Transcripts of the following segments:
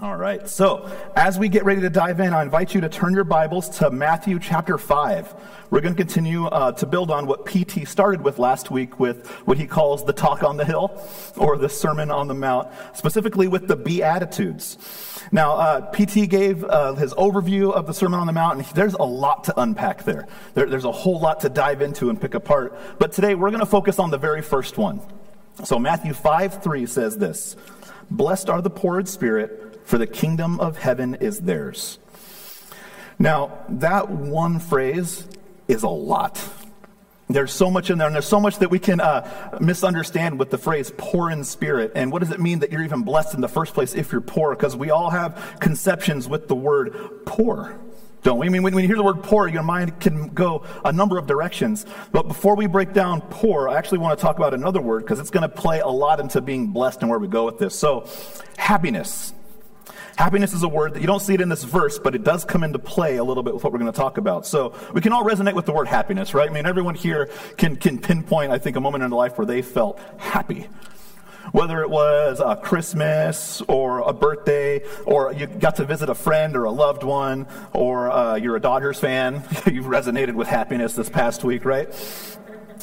All right. So, as we get ready to dive in, I invite you to turn your Bibles to Matthew chapter 5. We're going to continue uh, to build on what PT started with last week with what he calls the talk on the hill or the sermon on the mount, specifically with the Beatitudes. Now, uh, PT gave uh, his overview of the Sermon on the Mount, and there's a lot to unpack there. there. There's a whole lot to dive into and pick apart. But today, we're going to focus on the very first one. So, Matthew 5 3 says this Blessed are the poor in spirit for the kingdom of heaven is theirs. Now, that one phrase is a lot. There's so much in there, and there's so much that we can uh, misunderstand with the phrase poor in spirit. And what does it mean that you're even blessed in the first place if you're poor? Because we all have conceptions with the word poor, don't we? I mean, when, when you hear the word poor, your mind can go a number of directions. But before we break down poor, I actually want to talk about another word because it's going to play a lot into being blessed and where we go with this. So, happiness. Happiness is a word that you don't see it in this verse, but it does come into play a little bit with what we're going to talk about. So we can all resonate with the word happiness, right? I mean, everyone here can, can pinpoint, I think, a moment in their life where they felt happy. Whether it was a Christmas or a birthday, or you got to visit a friend or a loved one, or uh, you're a Dodgers fan, you've resonated with happiness this past week, right?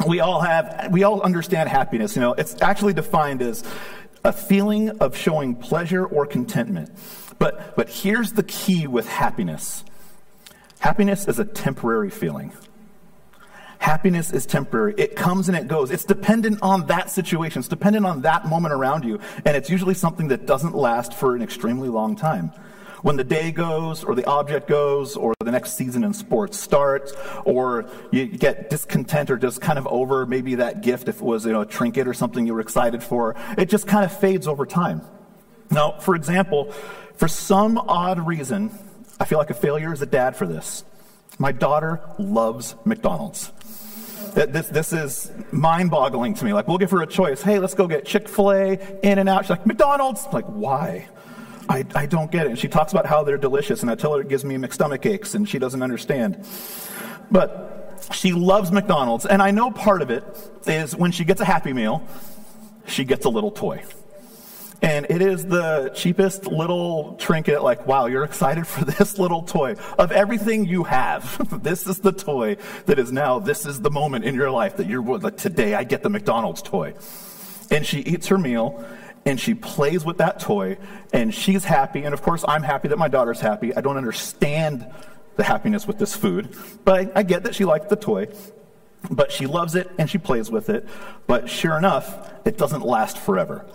We all have, we all understand happiness. You know, it's actually defined as a feeling of showing pleasure or contentment. But, but here's the key with happiness happiness is a temporary feeling. Happiness is temporary. It comes and it goes. It's dependent on that situation. It's dependent on that moment around you. And it's usually something that doesn't last for an extremely long time. When the day goes, or the object goes, or the next season in sports starts, or you get discontent or just kind of over maybe that gift if it was you know, a trinket or something you were excited for, it just kind of fades over time. Now, for example, for some odd reason, I feel like a failure as a dad for this. My daughter loves McDonald's. This, this is mind boggling to me. Like, we'll give her a choice. Hey, let's go get Chick fil A, In and Out. She's like, McDonald's? I'm like, why? I, I don't get it. And she talks about how they're delicious, and I tell her it gives me stomach aches, and she doesn't understand. But she loves McDonald's, and I know part of it is when she gets a Happy Meal, she gets a little toy. And it is the cheapest little trinket, like, wow, you're excited for this little toy. Of everything you have, this is the toy that is now, this is the moment in your life that you're like, today I get the McDonald's toy. And she eats her meal and she plays with that toy and she's happy. And of course, I'm happy that my daughter's happy. I don't understand the happiness with this food, but I, I get that she liked the toy. But she loves it and she plays with it. But sure enough, it doesn't last forever.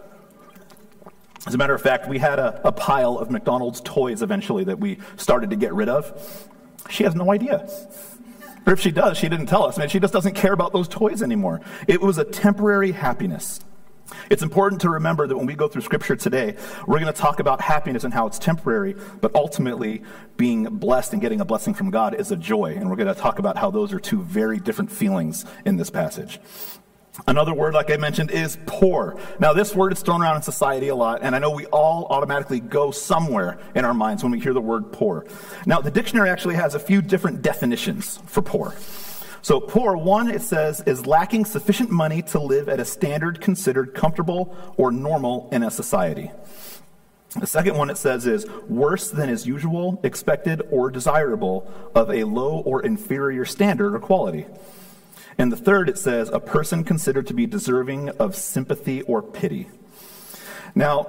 As a matter of fact, we had a, a pile of McDonald's toys eventually that we started to get rid of. She has no idea. Or if she does, she didn't tell us. I mean, she just doesn't care about those toys anymore. It was a temporary happiness. It's important to remember that when we go through scripture today, we're going to talk about happiness and how it's temporary, but ultimately being blessed and getting a blessing from God is a joy. And we're going to talk about how those are two very different feelings in this passage. Another word, like I mentioned, is poor. Now, this word is thrown around in society a lot, and I know we all automatically go somewhere in our minds when we hear the word poor. Now, the dictionary actually has a few different definitions for poor. So, poor, one, it says, is lacking sufficient money to live at a standard considered comfortable or normal in a society. The second one it says is worse than is usual, expected, or desirable of a low or inferior standard or quality. And the third, it says, a person considered to be deserving of sympathy or pity. Now,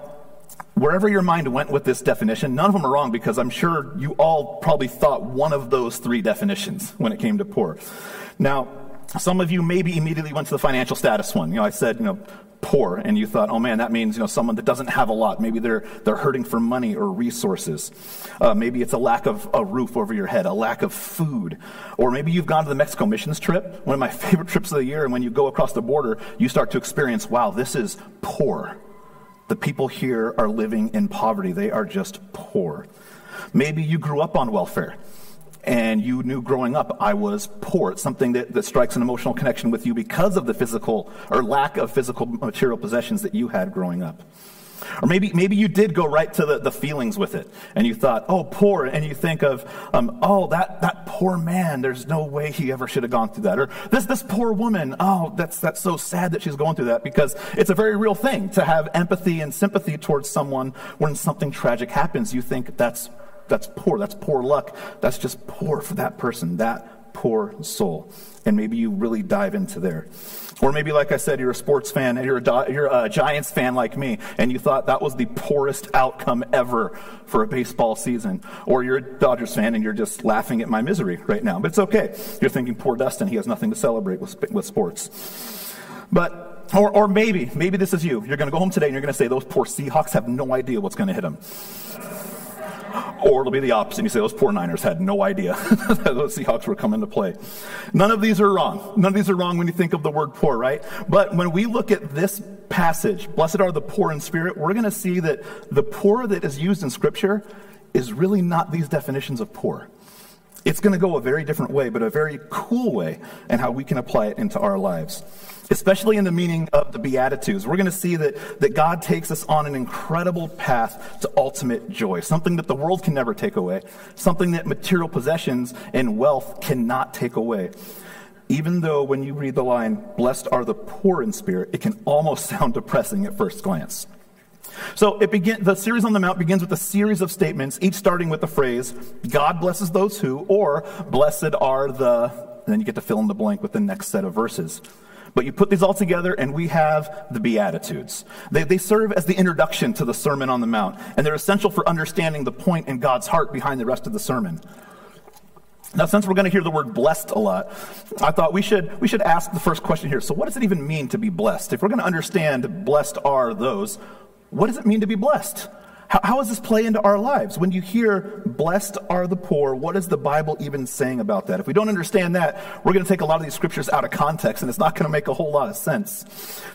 wherever your mind went with this definition, none of them are wrong because I'm sure you all probably thought one of those three definitions when it came to poor. Now, some of you maybe immediately went to the financial status one. You know, I said, you know, poor, and you thought, oh man, that means you know someone that doesn't have a lot. Maybe they're they're hurting for money or resources. Uh, maybe it's a lack of a roof over your head, a lack of food, or maybe you've gone to the Mexico missions trip, one of my favorite trips of the year. And when you go across the border, you start to experience, wow, this is poor. The people here are living in poverty. They are just poor. Maybe you grew up on welfare and you knew growing up I was poor. It's something that, that strikes an emotional connection with you because of the physical or lack of physical material possessions that you had growing up. Or maybe, maybe you did go right to the, the feelings with it and you thought, oh, poor. And you think of, um, oh, that, that poor man, there's no way he ever should have gone through that. Or this, this poor woman, oh, that's, that's so sad that she's going through that because it's a very real thing to have empathy and sympathy towards someone when something tragic happens. You think that's, that's poor. That's poor luck. That's just poor for that person, that poor soul. And maybe you really dive into there. Or maybe, like I said, you're a sports fan and you're a, you're a Giants fan like me, and you thought that was the poorest outcome ever for a baseball season. Or you're a Dodgers fan and you're just laughing at my misery right now. But it's okay. You're thinking, poor Dustin, he has nothing to celebrate with, with sports. But, or, or maybe, maybe this is you. You're going to go home today and you're going to say, those poor Seahawks have no idea what's going to hit them. Or it'll be the opposite. You say, those poor Niners had no idea that those Seahawks were coming to play. None of these are wrong. None of these are wrong when you think of the word poor, right? But when we look at this passage, blessed are the poor in spirit, we're going to see that the poor that is used in Scripture is really not these definitions of poor. It's going to go a very different way, but a very cool way, and how we can apply it into our lives especially in the meaning of the Beatitudes. We're going to see that, that God takes us on an incredible path to ultimate joy, something that the world can never take away, something that material possessions and wealth cannot take away. Even though when you read the line, blessed are the poor in spirit, it can almost sound depressing at first glance. So it begin, the series on the Mount begins with a series of statements, each starting with the phrase, God blesses those who, or blessed are the, and then you get to fill in the blank with the next set of verses. But you put these all together, and we have the Beatitudes. They, they serve as the introduction to the Sermon on the Mount, and they're essential for understanding the point in God's heart behind the rest of the sermon. Now, since we're going to hear the word blessed a lot, I thought we should, we should ask the first question here. So, what does it even mean to be blessed? If we're going to understand blessed are those, what does it mean to be blessed? How, how does this play into our lives? When you hear, blessed are the poor, what is the Bible even saying about that? If we don't understand that, we're going to take a lot of these scriptures out of context and it's not going to make a whole lot of sense.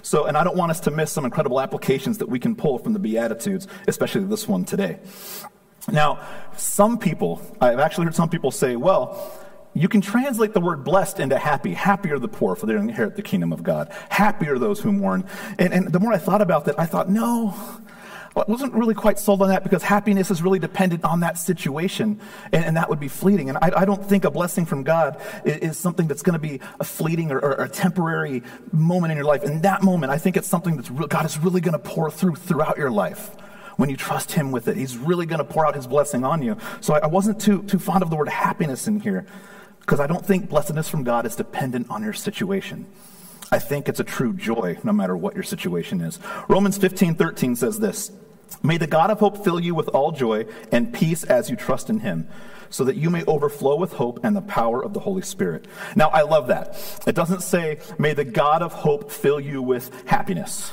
So, and I don't want us to miss some incredible applications that we can pull from the Beatitudes, especially this one today. Now, some people, I've actually heard some people say, well, you can translate the word blessed into happy. Happy are the poor, for they inherit the kingdom of God. Happy are those who mourn. And, and the more I thought about that, I thought, no, I wasn't really quite sold on that because happiness is really dependent on that situation, and, and that would be fleeting. And I, I, don't think a blessing from God is, is something that's going to be a fleeting or, or, a temporary moment in your life. In that moment, I think it's something that God is really going to pour through throughout your life when you trust Him with it. He's really going to pour out His blessing on you. So I, I wasn't too, too fond of the word happiness in here because I don't think blessedness from God is dependent on your situation. I think it's a true joy no matter what your situation is. Romans 15 13 says this. May the God of hope fill you with all joy and peace as you trust in him, so that you may overflow with hope and the power of the Holy Spirit. Now, I love that. It doesn't say, may the God of hope fill you with happiness.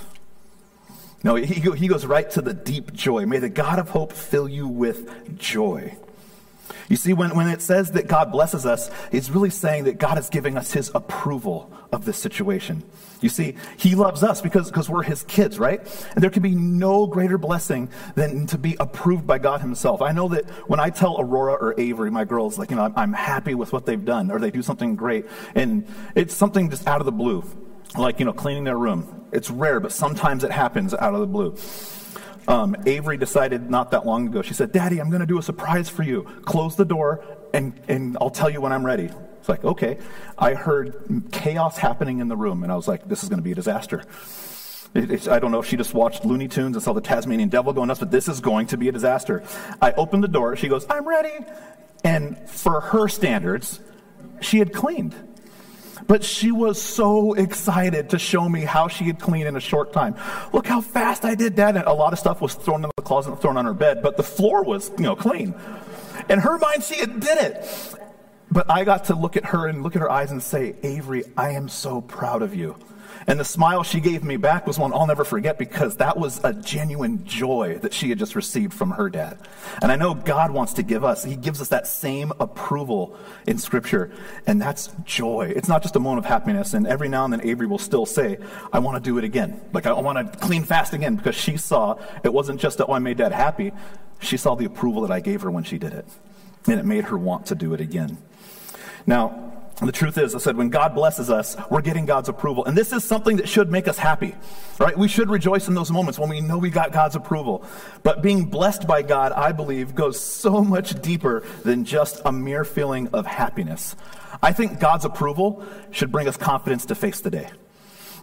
No, he, he goes right to the deep joy. May the God of hope fill you with joy. You see, when, when it says that God blesses us, it's really saying that God is giving us his approval of this situation. You see, he loves us because, because we're his kids, right? And there can be no greater blessing than to be approved by God himself. I know that when I tell Aurora or Avery, my girls, like, you know, I'm, I'm happy with what they've done or they do something great, and it's something just out of the blue, like, you know, cleaning their room. It's rare, but sometimes it happens out of the blue. Um, Avery decided not that long ago, she said, Daddy, I'm going to do a surprise for you. Close the door and, and I'll tell you when I'm ready. It's like, okay. I heard chaos happening in the room and I was like, this is going to be a disaster. It, I don't know if she just watched Looney Tunes and saw the Tasmanian devil going nuts, but this is going to be a disaster. I opened the door. She goes, I'm ready. And for her standards, she had cleaned. But she was so excited to show me how she had cleaned in a short time. Look how fast I did that. And a lot of stuff was thrown in the closet and thrown on her bed, but the floor was, you know, clean. In her mind, she had did it. But I got to look at her and look at her eyes and say, Avery, I am so proud of you. And the smile she gave me back was one I'll never forget because that was a genuine joy that she had just received from her dad. And I know God wants to give us, He gives us that same approval in Scripture, and that's joy. It's not just a moment of happiness. And every now and then, Avery will still say, I want to do it again. Like, I want to clean fast again because she saw it wasn't just that, oh, I made dad happy. She saw the approval that I gave her when she did it, and it made her want to do it again. Now, the truth is, I said, when God blesses us, we're getting God's approval. And this is something that should make us happy, right? We should rejoice in those moments when we know we got God's approval. But being blessed by God, I believe, goes so much deeper than just a mere feeling of happiness. I think God's approval should bring us confidence to face the day.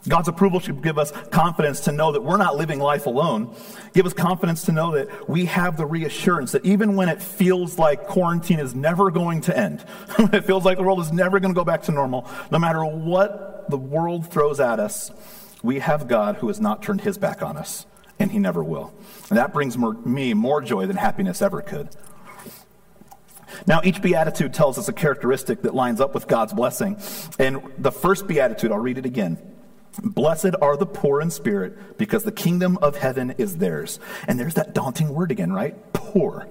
God's approval should give us confidence to know that we're not living life alone. Give us confidence to know that we have the reassurance that even when it feels like quarantine is never going to end, it feels like the world is never going to go back to normal, no matter what the world throws at us, we have God who has not turned his back on us, and he never will. And that brings me more joy than happiness ever could. Now, each beatitude tells us a characteristic that lines up with God's blessing. And the first beatitude, I'll read it again. Blessed are the poor in spirit, because the kingdom of heaven is theirs. And there's that daunting word again, right? Poor.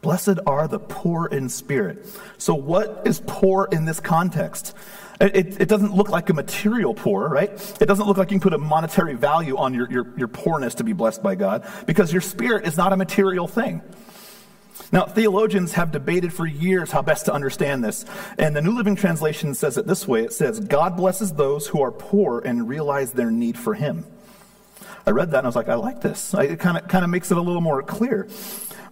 Blessed are the poor in spirit. So, what is poor in this context? It, it, doesn't look like a material poor, right? It doesn't look like you can put a monetary value on your, your, your poorness to be blessed by God, because your spirit is not a material thing. Now, theologians have debated for years how best to understand this. And the New Living Translation says it this way it says, God blesses those who are poor and realize their need for Him. I read that and I was like, I like this. It kind of kind of makes it a little more clear.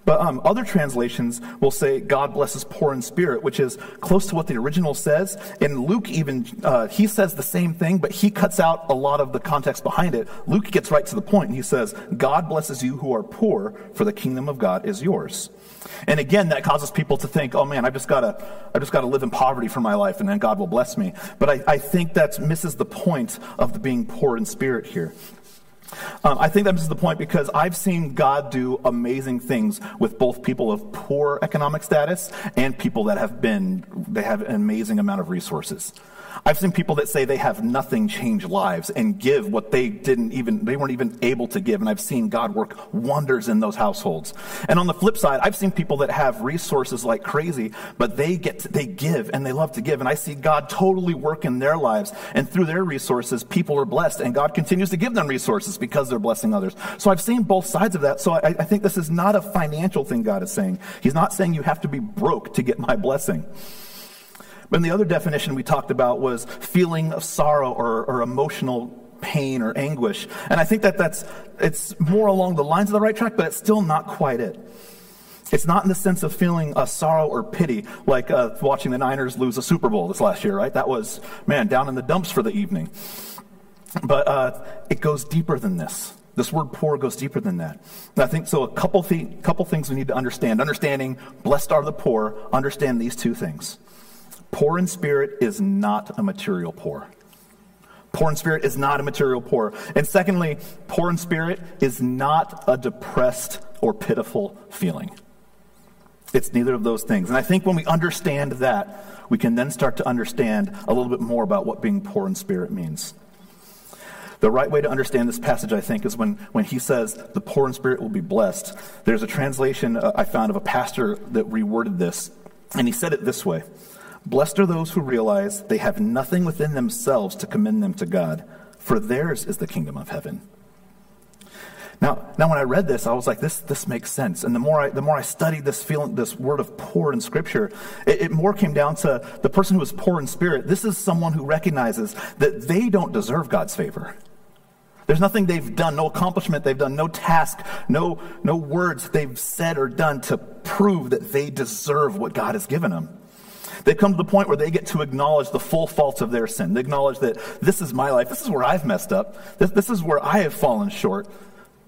But um, other translations will say God blesses poor in spirit, which is close to what the original says. And Luke even uh, he says the same thing, but he cuts out a lot of the context behind it. Luke gets right to the point, and he says, "God blesses you who are poor, for the kingdom of God is yours." And again, that causes people to think, oh man, I've just got to, I've just got to live in poverty for my life and then God will bless me. But I, I think that misses the point of the being poor in spirit here. Um, I think that misses the point because I've seen God do amazing things with both people of poor economic status and people that have been, they have an amazing amount of resources. I've seen people that say they have nothing change lives and give what they didn't even, they weren't even able to give. And I've seen God work wonders in those households. And on the flip side, I've seen people that have resources like crazy, but they get, to, they give and they love to give. And I see God totally work in their lives. And through their resources, people are blessed and God continues to give them resources because they're blessing others. So I've seen both sides of that. So I, I think this is not a financial thing God is saying. He's not saying you have to be broke to get my blessing. But the other definition we talked about was feeling of sorrow or, or emotional pain or anguish. And I think that that's, it's more along the lines of the right track, but it's still not quite it. It's not in the sense of feeling a sorrow or pity, like uh, watching the Niners lose a Super Bowl this last year, right? That was, man, down in the dumps for the evening. But uh, it goes deeper than this. This word poor goes deeper than that. And I think so. A couple, th- couple things we need to understand. Understanding, blessed are the poor, understand these two things. Poor in spirit is not a material poor. Poor in spirit is not a material poor. And secondly, poor in spirit is not a depressed or pitiful feeling. It's neither of those things. And I think when we understand that, we can then start to understand a little bit more about what being poor in spirit means. The right way to understand this passage, I think, is when, when he says, the poor in spirit will be blessed. There's a translation uh, I found of a pastor that reworded this, and he said it this way Blessed are those who realize they have nothing within themselves to commend them to God, for theirs is the kingdom of heaven. Now, now when I read this, I was like, this, this makes sense. And the more I, the more I studied this feeling, this word of poor in scripture, it, it more came down to the person who is poor in spirit. This is someone who recognizes that they don't deserve God's favor. There's nothing they've done, no accomplishment they've done, no task, no, no words they've said or done to prove that they deserve what God has given them. They come to the point where they get to acknowledge the full fault of their sin. They acknowledge that this is my life. This is where I've messed up. This, this is where I have fallen short.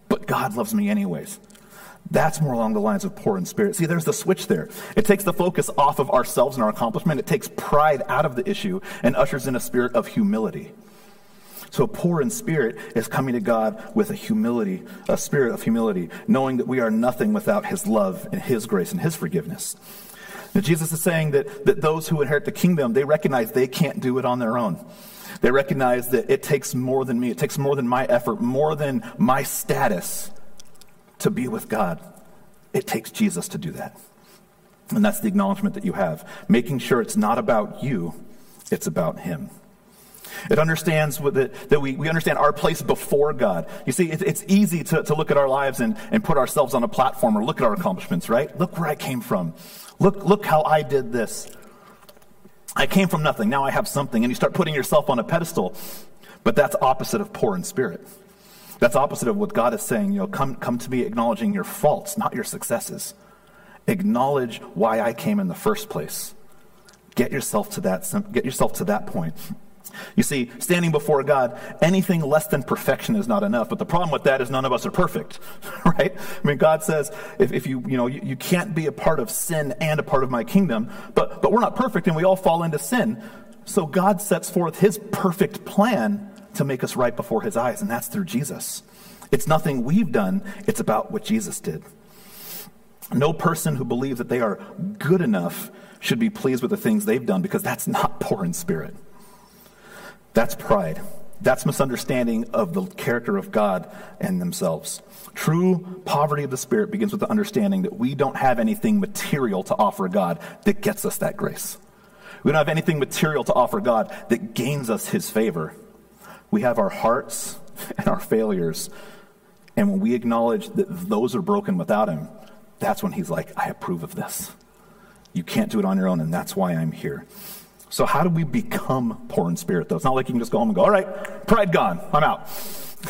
But God loves me anyways. That's more along the lines of poor in spirit. See, there's the switch there. It takes the focus off of ourselves and our accomplishment. It takes pride out of the issue and ushers in a spirit of humility. So, poor in spirit is coming to God with a humility, a spirit of humility, knowing that we are nothing without His love and His grace and His forgiveness. Jesus is saying that, that those who inherit the kingdom, they recognize they can't do it on their own. They recognize that it takes more than me, it takes more than my effort, more than my status to be with God. It takes Jesus to do that. And that's the acknowledgement that you have, making sure it's not about you, it's about Him. It understands that, that we, we understand our place before God. You see, it, it's easy to, to look at our lives and, and put ourselves on a platform or look at our accomplishments, right? Look where I came from. Look, look how I did this. I came from nothing. Now I have something. And you start putting yourself on a pedestal. But that's opposite of poor in spirit. That's opposite of what God is saying. You know, come, come to me acknowledging your faults, not your successes. Acknowledge why I came in the first place. Get yourself to that, get yourself to that point. You see, standing before God, anything less than perfection is not enough. But the problem with that is none of us are perfect, right? I mean, God says if, if you, you know, you, you can't be a part of sin and a part of my kingdom, but, but we're not perfect and we all fall into sin. So God sets forth his perfect plan to make us right before his eyes, and that's through Jesus. It's nothing we've done, it's about what Jesus did. No person who believes that they are good enough should be pleased with the things they've done because that's not poor in spirit. That's pride. That's misunderstanding of the character of God and themselves. True poverty of the Spirit begins with the understanding that we don't have anything material to offer God that gets us that grace. We don't have anything material to offer God that gains us His favor. We have our hearts and our failures. And when we acknowledge that those are broken without Him, that's when He's like, I approve of this. You can't do it on your own, and that's why I'm here. So, how do we become poor in spirit, though? It's not like you can just go home and go, all right, pride gone, I'm out.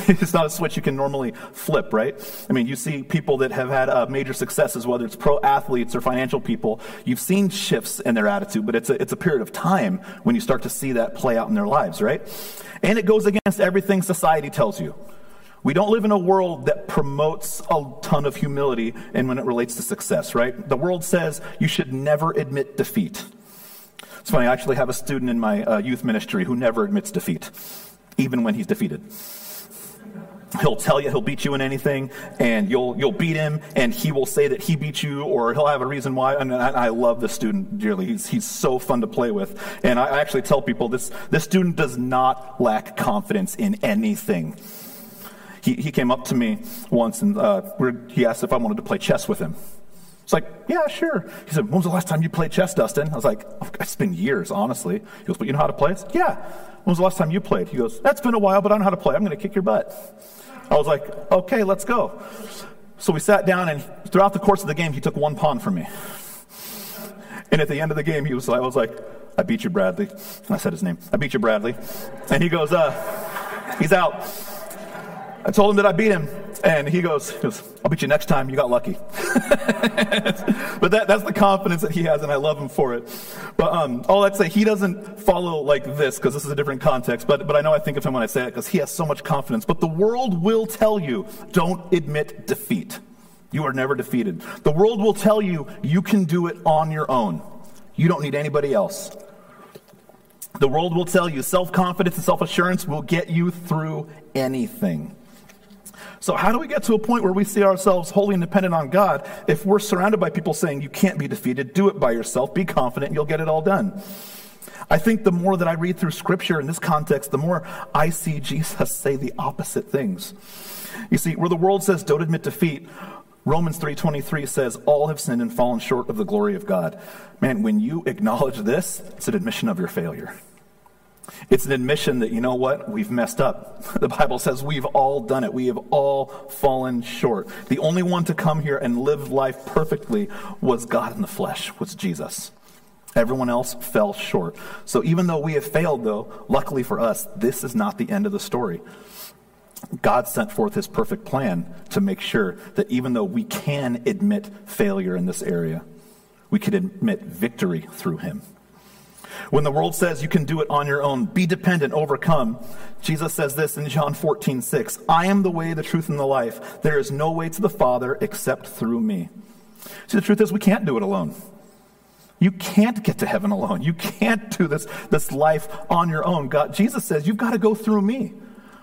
it's not a switch you can normally flip, right? I mean, you see people that have had uh, major successes, whether it's pro athletes or financial people, you've seen shifts in their attitude, but it's a, it's a period of time when you start to see that play out in their lives, right? And it goes against everything society tells you. We don't live in a world that promotes a ton of humility and when it relates to success, right? The world says you should never admit defeat. It's funny, I actually have a student in my uh, youth ministry who never admits defeat, even when he's defeated. He'll tell you he'll beat you in anything, and you'll you'll beat him, and he will say that he beat you, or he'll have a reason why. And I, I love this student dearly. He's he's so fun to play with, and I, actually tell people this this student does not lack confidence in anything. He he came up to me once, and uh, he asked if I wanted to play chess with him. It's like, yeah, sure. He said, when was the last time you played chess, Dustin? I was like, it's been years, honestly. He goes, but you know how to play? I said, yeah. When was the last time you played? He goes, that's been a while, but I know how to play. I'm going to kick your butt. I was like, okay, let's go. So we sat down, and throughout the course of the game, he took one pawn from me. And at the end of the game, he was like, I was like, I beat you, Bradley. I said his name. I beat you, Bradley. And he goes, uh, he's out. I told him that I beat him. And he goes, he goes I'll beat you next time. You got lucky. but that, that's the confidence that he has, and I love him for it. But um, all I'd say, he doesn't follow like this because this is a different context. But, but I know I think of him when I say it because he has so much confidence. But the world will tell you don't admit defeat. You are never defeated. The world will tell you you can do it on your own. You don't need anybody else. The world will tell you self confidence and self assurance will get you through anything. So, how do we get to a point where we see ourselves wholly independent on God if we're surrounded by people saying, You can't be defeated, do it by yourself, be confident, you'll get it all done? I think the more that I read through scripture in this context, the more I see Jesus say the opposite things. You see, where the world says, Don't admit defeat, Romans 3:23 says all have sinned and fallen short of the glory of God. Man, when you acknowledge this, it's an admission of your failure. It's an admission that, you know what, we've messed up. The Bible says we've all done it. We have all fallen short. The only one to come here and live life perfectly was God in the flesh, was Jesus. Everyone else fell short. So even though we have failed, though, luckily for us, this is not the end of the story. God sent forth his perfect plan to make sure that even though we can admit failure in this area, we can admit victory through him. When the world says you can do it on your own, be dependent, overcome, Jesus says this in John 14, 6 I am the way, the truth, and the life. There is no way to the Father except through me. See, the truth is, we can't do it alone. You can't get to heaven alone. You can't do this, this life on your own. God, Jesus says, you've got to go through me.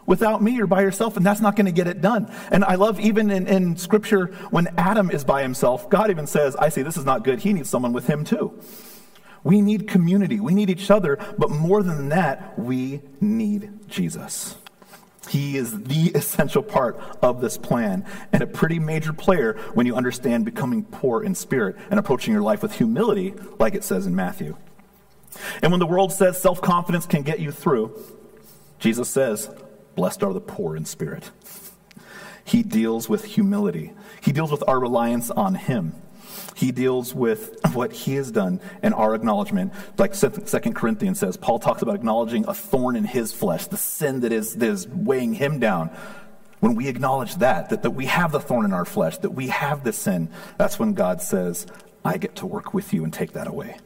Without me, you're by yourself, and that's not going to get it done. And I love even in, in scripture when Adam is by himself, God even says, I see this is not good. He needs someone with him too. We need community. We need each other. But more than that, we need Jesus. He is the essential part of this plan and a pretty major player when you understand becoming poor in spirit and approaching your life with humility, like it says in Matthew. And when the world says self confidence can get you through, Jesus says, Blessed are the poor in spirit. He deals with humility, He deals with our reliance on Him. He deals with what he has done and our acknowledgement. Like Second Corinthians says, Paul talks about acknowledging a thorn in his flesh, the sin that is, that is weighing him down. When we acknowledge that, that, that we have the thorn in our flesh, that we have the sin, that's when God says, I get to work with you and take that away.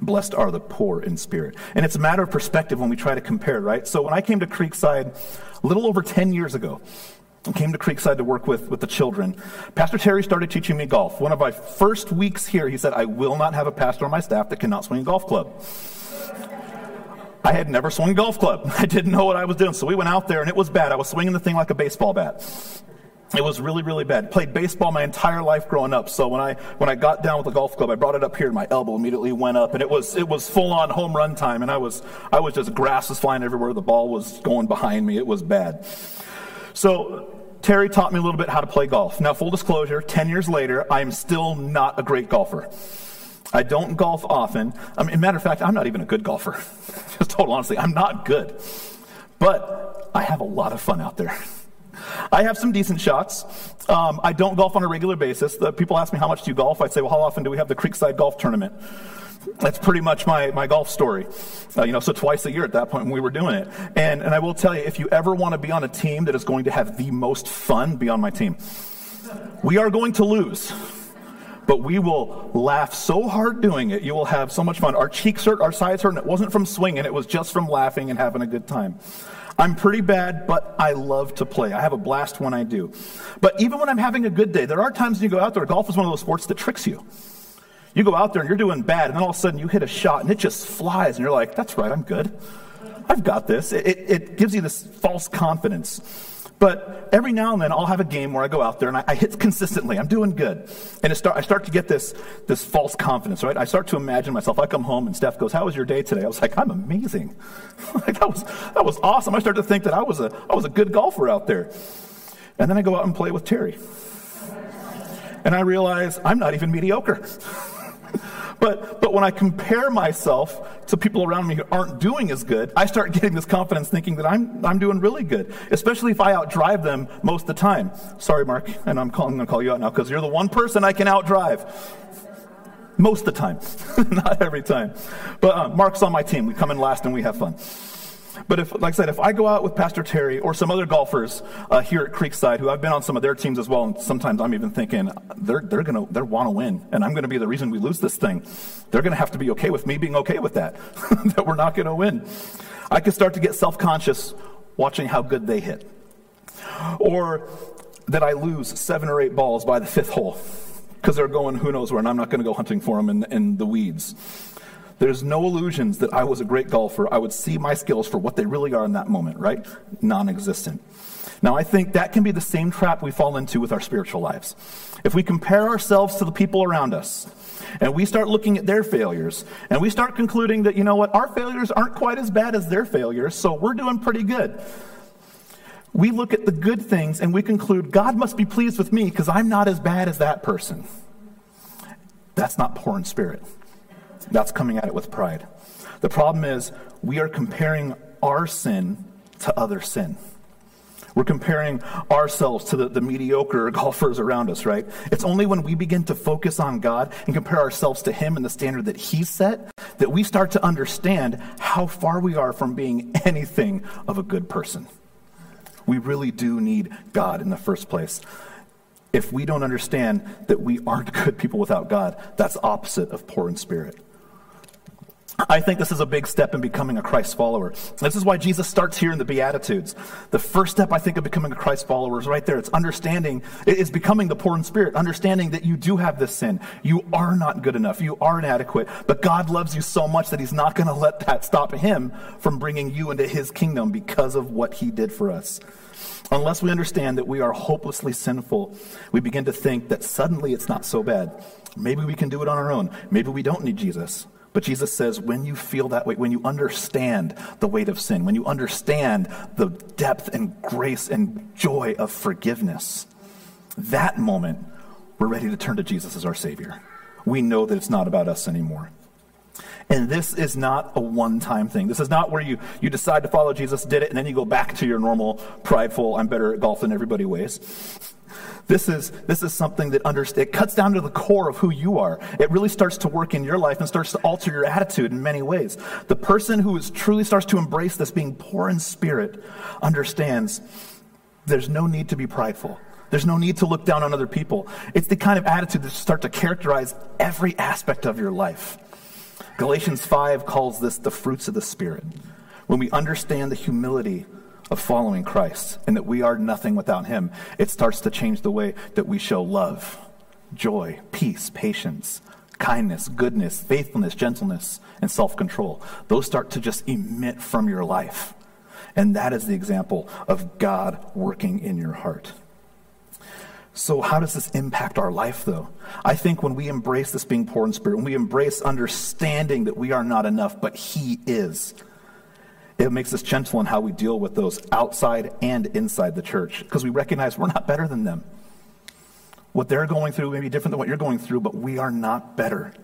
Blessed are the poor in spirit. And it's a matter of perspective when we try to compare, right? So when I came to Creekside a little over 10 years ago, came to Creekside to work with, with the children. Pastor Terry started teaching me golf. One of my first weeks here, he said, I will not have a pastor on my staff that cannot swing a golf club. I had never swung a golf club. I didn't know what I was doing. So we went out there and it was bad. I was swinging the thing like a baseball bat. It was really, really bad. Played baseball my entire life growing up. So when I when I got down with the golf club, I brought it up here, and my elbow immediately went up, and it was it was full on home run time. And I was I was just grass was flying everywhere. The ball was going behind me. It was bad. So Terry taught me a little bit how to play golf. Now, full disclosure, 10 years later, I am still not a great golfer. I don't golf often. I mean, matter of fact, I'm not even a good golfer. Just total honesty, I'm not good. But I have a lot of fun out there. I have some decent shots. Um, I don't golf on a regular basis. The people ask me, how much do you golf? I say, well, how often do we have the Creekside Golf Tournament? That's pretty much my, my golf story. Uh, you know, so twice a year at that point when we were doing it. And, and I will tell you, if you ever want to be on a team that is going to have the most fun, be on my team. We are going to lose but we will laugh so hard doing it. You will have so much fun. Our cheeks hurt, our sides hurt, and it wasn't from swinging, it was just from laughing and having a good time. I'm pretty bad, but I love to play. I have a blast when I do. But even when I'm having a good day, there are times when you go out there, golf is one of those sports that tricks you. You go out there and you're doing bad, and then all of a sudden you hit a shot and it just flies, and you're like, that's right, I'm good. I've got this. It, it, it gives you this false confidence. But every now and then I'll have a game where I go out there and I, I hit consistently. I'm doing good. And start, I start to get this, this false confidence, right? I start to imagine myself. I come home and Steph goes, How was your day today? I was like, I'm amazing. like, that, was, that was awesome. I start to think that I was, a, I was a good golfer out there. And then I go out and play with Terry. And I realize I'm not even mediocre. But, but when I compare myself to people around me who aren't doing as good, I start getting this confidence thinking that I'm, I'm doing really good, especially if I outdrive them most of the time. Sorry, Mark, and I'm, I'm going to call you out now because you're the one person I can outdrive. Most of the time, not every time. But uh, Mark's on my team. We come in last and we have fun. But if, like I said, if I go out with Pastor Terry or some other golfers uh, here at Creekside, who I've been on some of their teams as well, and sometimes I'm even thinking they're they're gonna they want to win, and I'm to be the reason we lose this thing. They're to have to be okay with me being okay with that, that we're not to win. I could start to get self conscious watching how good they hit, or that I lose seven or eight balls by the fifth hole because they're going who knows where, and I'm not to go hunting for them in, in the weeds. There's no illusions that I was a great golfer. I would see my skills for what they really are in that moment, right? Non existent. Now, I think that can be the same trap we fall into with our spiritual lives. If we compare ourselves to the people around us, and we start looking at their failures, and we start concluding that, you know what, our failures aren't quite as bad as their failures, so we're doing pretty good. We look at the good things and we conclude, God must be pleased with me because I'm not as bad as that person. That's not poor in spirit. That's coming at it with pride. The problem is we are comparing our sin to other sin. We're comparing ourselves to the, the, mediocre golfers around us, right? It's only when we begin to focus on God and compare ourselves to Him and the standard that He set that we start to understand how far we are from being anything of a good person. We really do need God in the first place. If we don't understand that we aren't good people without God, that's opposite of poor in spirit. I think this is a big step in becoming a Christ follower. This is why Jesus starts here in the Beatitudes. The first step, I think, of becoming a Christ follower is right there. It's understanding, it's becoming the poor in spirit, understanding that you do have this sin. You are not good enough. You are inadequate. But God loves you so much that He's not going to let that stop Him from bringing you into His kingdom because of what He did for us. Unless we understand that we are hopelessly sinful, we begin to think that suddenly it's not so bad. Maybe we can do it on our own. Maybe we don't need Jesus. But Jesus says, when you feel that way, when you understand the weight of sin, when you understand the depth and grace and joy of forgiveness, that moment, we're ready to turn to Jesus as our Savior. We know that it's not about us anymore. And this is not a one time thing. This is not where you, you decide to follow Jesus, did it, and then you go back to your normal, prideful, I'm better at golf than everybody ways. This is, this is something that under, it cuts down to the core of who you are. It really starts to work in your life and starts to alter your attitude in many ways. The person who is truly starts to embrace this being poor in spirit understands there's no need to be prideful. There's no need to look down on other people. It's the kind of attitude that start to characterize every aspect of your life. Galatians 5 calls this the fruits of the Spirit. When we understand the humility of following Christ and that we are nothing without Him, it starts to change the way that we show love, joy, peace, patience, kindness, goodness, faithfulness, gentleness, and self control. Those start to just emit from your life. And that is the example of God working in your heart. So, how does this impact our life, though? I think when we embrace this being poor in spirit, when we embrace understanding that we are not enough, but He is, it makes us gentle in how we deal with those outside and inside the church because we recognize we're not better than them. What they're going through may be different than what you're going through, but we are not better.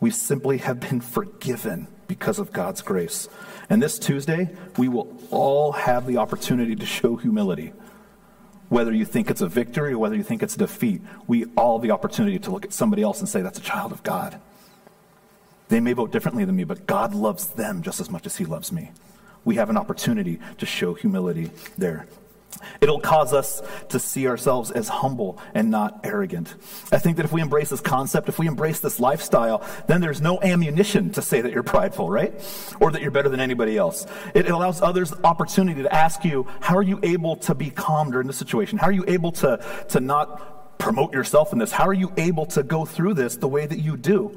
We simply have been forgiven because of God's grace. And this Tuesday, we will all have the opportunity to show humility. Whether you think it's a victory or whether you think it's a defeat, we all have the opportunity to look at somebody else and say, that's a child of God. They may vote differently than me, but God loves them just as much as He loves me. We have an opportunity to show humility there. It'll cause us to see ourselves as humble and not arrogant. I think that if we embrace this concept, if we embrace this lifestyle, then there's no ammunition to say that you're prideful, right? Or that you're better than anybody else. It allows others opportunity to ask you, how are you able to be calm during this situation? How are you able to, to not promote yourself in this? How are you able to go through this the way that you do?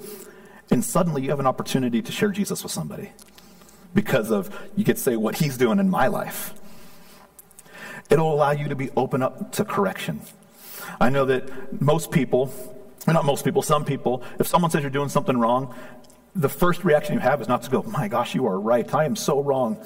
And suddenly you have an opportunity to share Jesus with somebody because of, you could say, what he's doing in my life. It'll allow you to be open up to correction. I know that most people, not most people, some people, if someone says you're doing something wrong, the first reaction you have is not to go, my gosh, you are right. I am so wrong.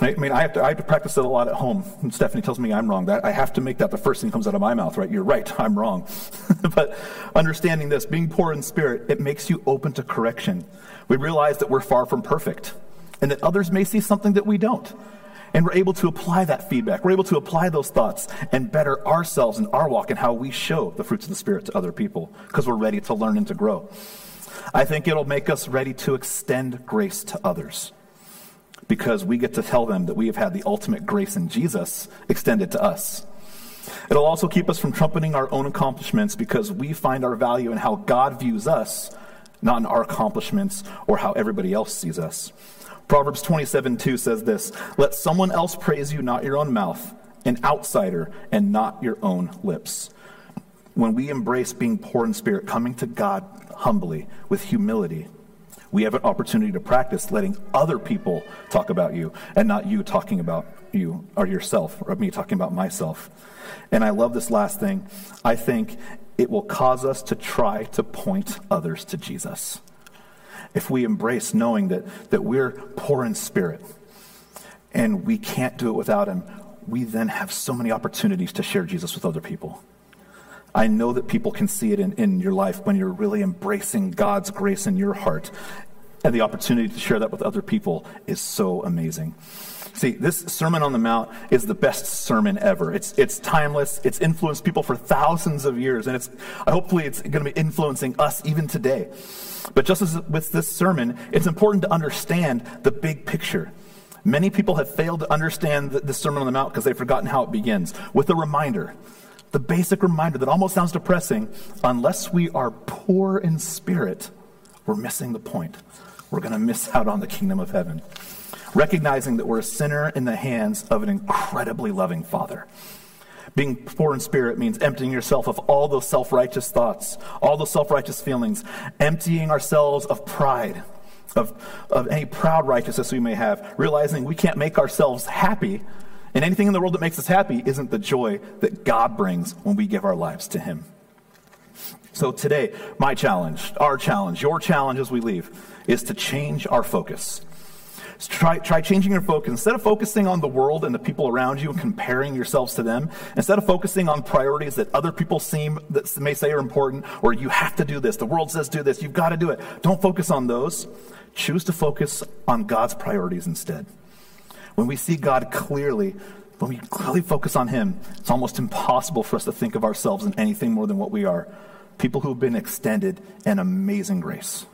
I mean, I have, to, I have to practice that a lot at home. And Stephanie tells me I'm wrong. That I have to make that the first thing that comes out of my mouth, right? You're right, I'm wrong. but understanding this, being poor in spirit, it makes you open to correction. We realize that we're far from perfect and that others may see something that we don't. And we're able to apply that feedback. We're able to apply those thoughts and better ourselves and our walk and how we show the fruits of the Spirit to other people because we're ready to learn and to grow. I think it'll make us ready to extend grace to others because we get to tell them that we have had the ultimate grace in Jesus extended to us. It'll also keep us from trumpeting our own accomplishments because we find our value in how God views us, not in our accomplishments or how everybody else sees us. Proverbs 27 2 says this Let someone else praise you, not your own mouth, an outsider, and not your own lips. When we embrace being poor in spirit, coming to God humbly with humility, we have an opportunity to practice letting other people talk about you and not you talking about you or yourself or me talking about myself. And I love this last thing. I think it will cause us to try to point others to Jesus if we embrace knowing that, that we're poor in spirit and we can't do it without Him, we then have so many opportunities to share Jesus with other people. I know that people can see it in, in your life when you're really embracing God's grace in your heart. And the opportunity to share that with other people is so amazing. See, this Sermon on the Mount is the best sermon ever. It's, it's timeless. It's influenced people for thousands of years. And it's, hopefully it's going to be influencing us even today. But just as with this sermon, it's important to understand the big picture. Many people have failed to understand the, the Sermon on the Mount because they've forgotten how it begins with a reminder. The basic reminder that almost sounds depressing unless we are poor in spirit, we're missing the point. We're going to miss out on the kingdom of heaven. Recognizing that we're a sinner in the hands of an incredibly loving Father. Being poor in spirit means emptying yourself of all those self righteous thoughts, all those self righteous feelings, emptying ourselves of pride, of, of any proud righteousness we may have, realizing we can't make ourselves happy. And anything in the world that makes us happy isn't the joy that God brings when we give our lives to Him. So today, my challenge, our challenge, your challenge as we leave, is to change our focus. Try, try changing your focus. Instead of focusing on the world and the people around you and comparing yourselves to them, instead of focusing on priorities that other people seem that may say are important, or you have to do this, the world says do this, you've got to do it. Don't focus on those. Choose to focus on God's priorities instead. When we see God clearly, When we clearly focus on Him, it's almost impossible for us to think of ourselves in anything more than what we are. People who've been extended an amazing grace.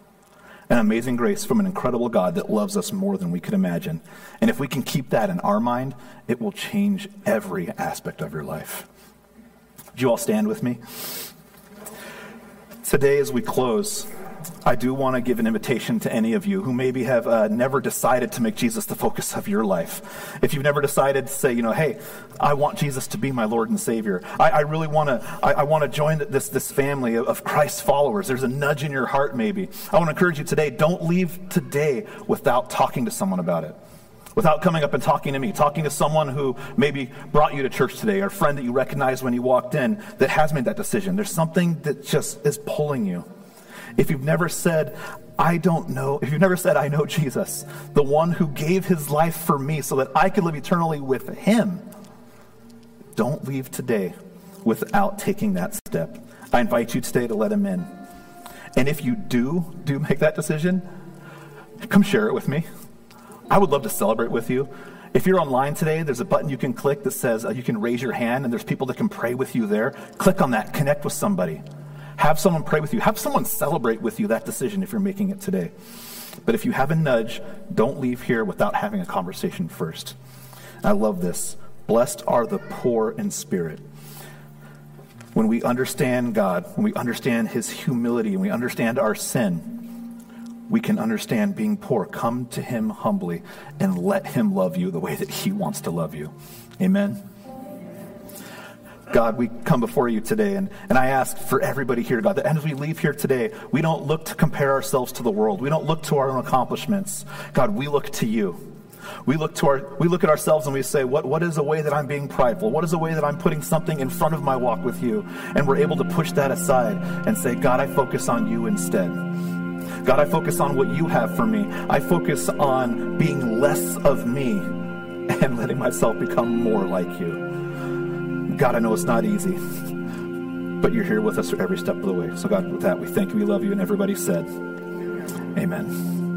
An amazing grace from an incredible God that loves us more than we could imagine. And if we can keep that in our mind, it will change every aspect of your life. Would you all stand with me? Today, as we close, I do want to give an invitation to any of you who maybe have uh, never decided to make Jesus the focus of your life. If you've never decided to say, you know, hey, I want Jesus to be my Lord and Savior. I, I really want to. I, I, want to join this this family of, Christ followers. There's a nudge in your heart, maybe. I want to encourage you today. Don't leave today without talking to someone about it without coming up and talking to me, talking to someone who maybe brought you to church today or a friend that you recognized when you walked in that has made that decision. There's something that just is pulling you. If you've never said, I don't know, if you've never said, I know Jesus, the one who gave his life for me so that I could live eternally with him, don't leave today without taking that step. I invite you today to let him in. And if you do, do make that decision, come share it with me. I would love to celebrate with you. If you're online today, there's a button you can click that says uh, you can raise your hand, and there's people that can pray with you there. Click on that, connect with somebody. Have someone pray with you. Have someone celebrate with you that decision if you're making it today. But if you have a nudge, don't leave here without having a conversation first. I love this. Blessed are the poor in spirit. When we understand God, when we understand His humility, and we understand our sin, we can understand being poor. Come to Him humbly and let Him love you the way that He wants to love you. Amen. God, we come before you today, and, and I ask for everybody here, God, that as we leave here today, we don't look to compare ourselves to the world. We don't look to our own accomplishments. God, we look to you. We look to our we look at ourselves and we say, what, what is a way that I'm being prideful? What is a way that I'm putting something in front of my walk with you? And we're able to push that aside and say, God, I focus on you instead. God, I focus on what you have for me. I focus on being less of me and letting myself become more like you. God, I know it's not easy, but you're here with us every step of the way. So, God, with that, we thank you, we love you, and everybody said, Amen.